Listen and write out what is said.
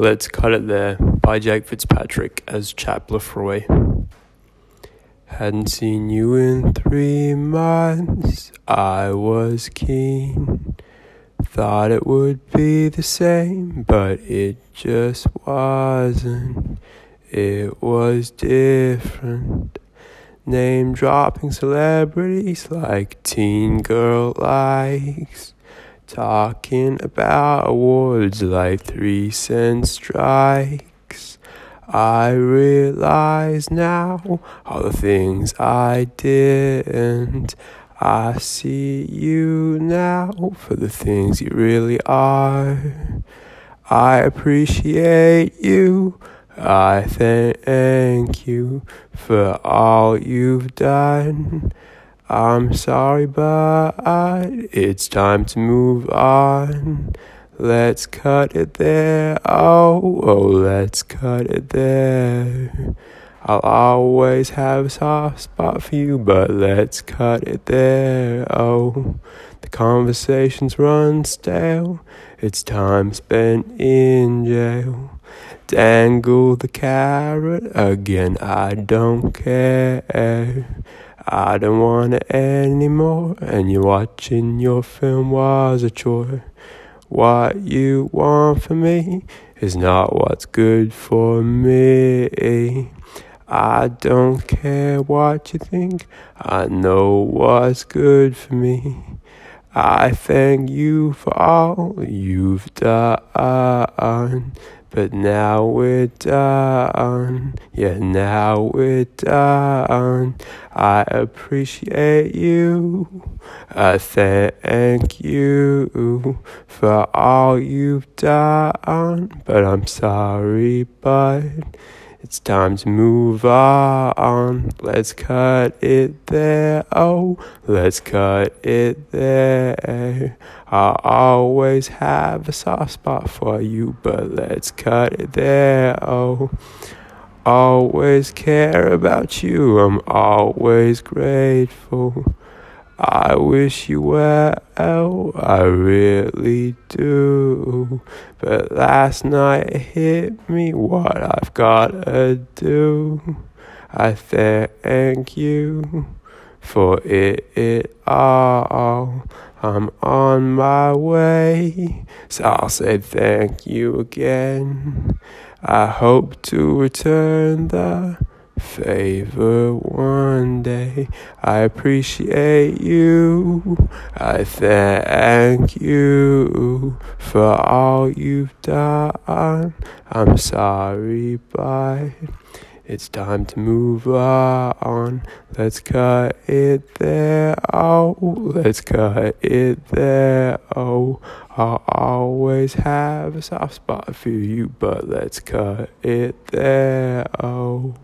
Let's Cut It There by Jack Fitzpatrick as Chap Le Froy. Hadn't seen you in three months, I was keen. Thought it would be the same, but it just wasn't. It was different. Name dropping celebrities like Teen Girl likes. Talking about awards like three cent strikes. I realize now all the things I didn't. I see you now for the things you really are. I appreciate you. I thank you for all you've done. I'm sorry, but it's time to move on. Let's cut it there. Oh, oh, let's cut it there. I'll always have a soft spot for you, but let's cut it there. Oh, the conversations run stale. It's time spent in jail. Dangle the carrot again. I don't care. I don't want it anymore, and you watching your film was a chore. What you want from me is not what's good for me. I don't care what you think, I know what's good for me. I thank you for all you've done. But now we're done. Yeah, now we're done. I appreciate you. I thank you for all you've done. But I'm sorry, but it's time to move on. Let's cut it there. Oh, let's cut it there. I always have a soft spot for you, but let's cut it there. Oh, always care about you. I'm always grateful. I wish you well, I really do. But last night hit me what I've gotta do. I thank you for it, it all. I'm on my way, so I'll say thank you again. I hope to return the favor one day. I appreciate you. I thank you for all you've done. I'm sorry, but it's time to move on. Let's cut it there. Oh, let's cut it there. Oh, I'll always have a soft spot for you, but let's cut it there. Oh.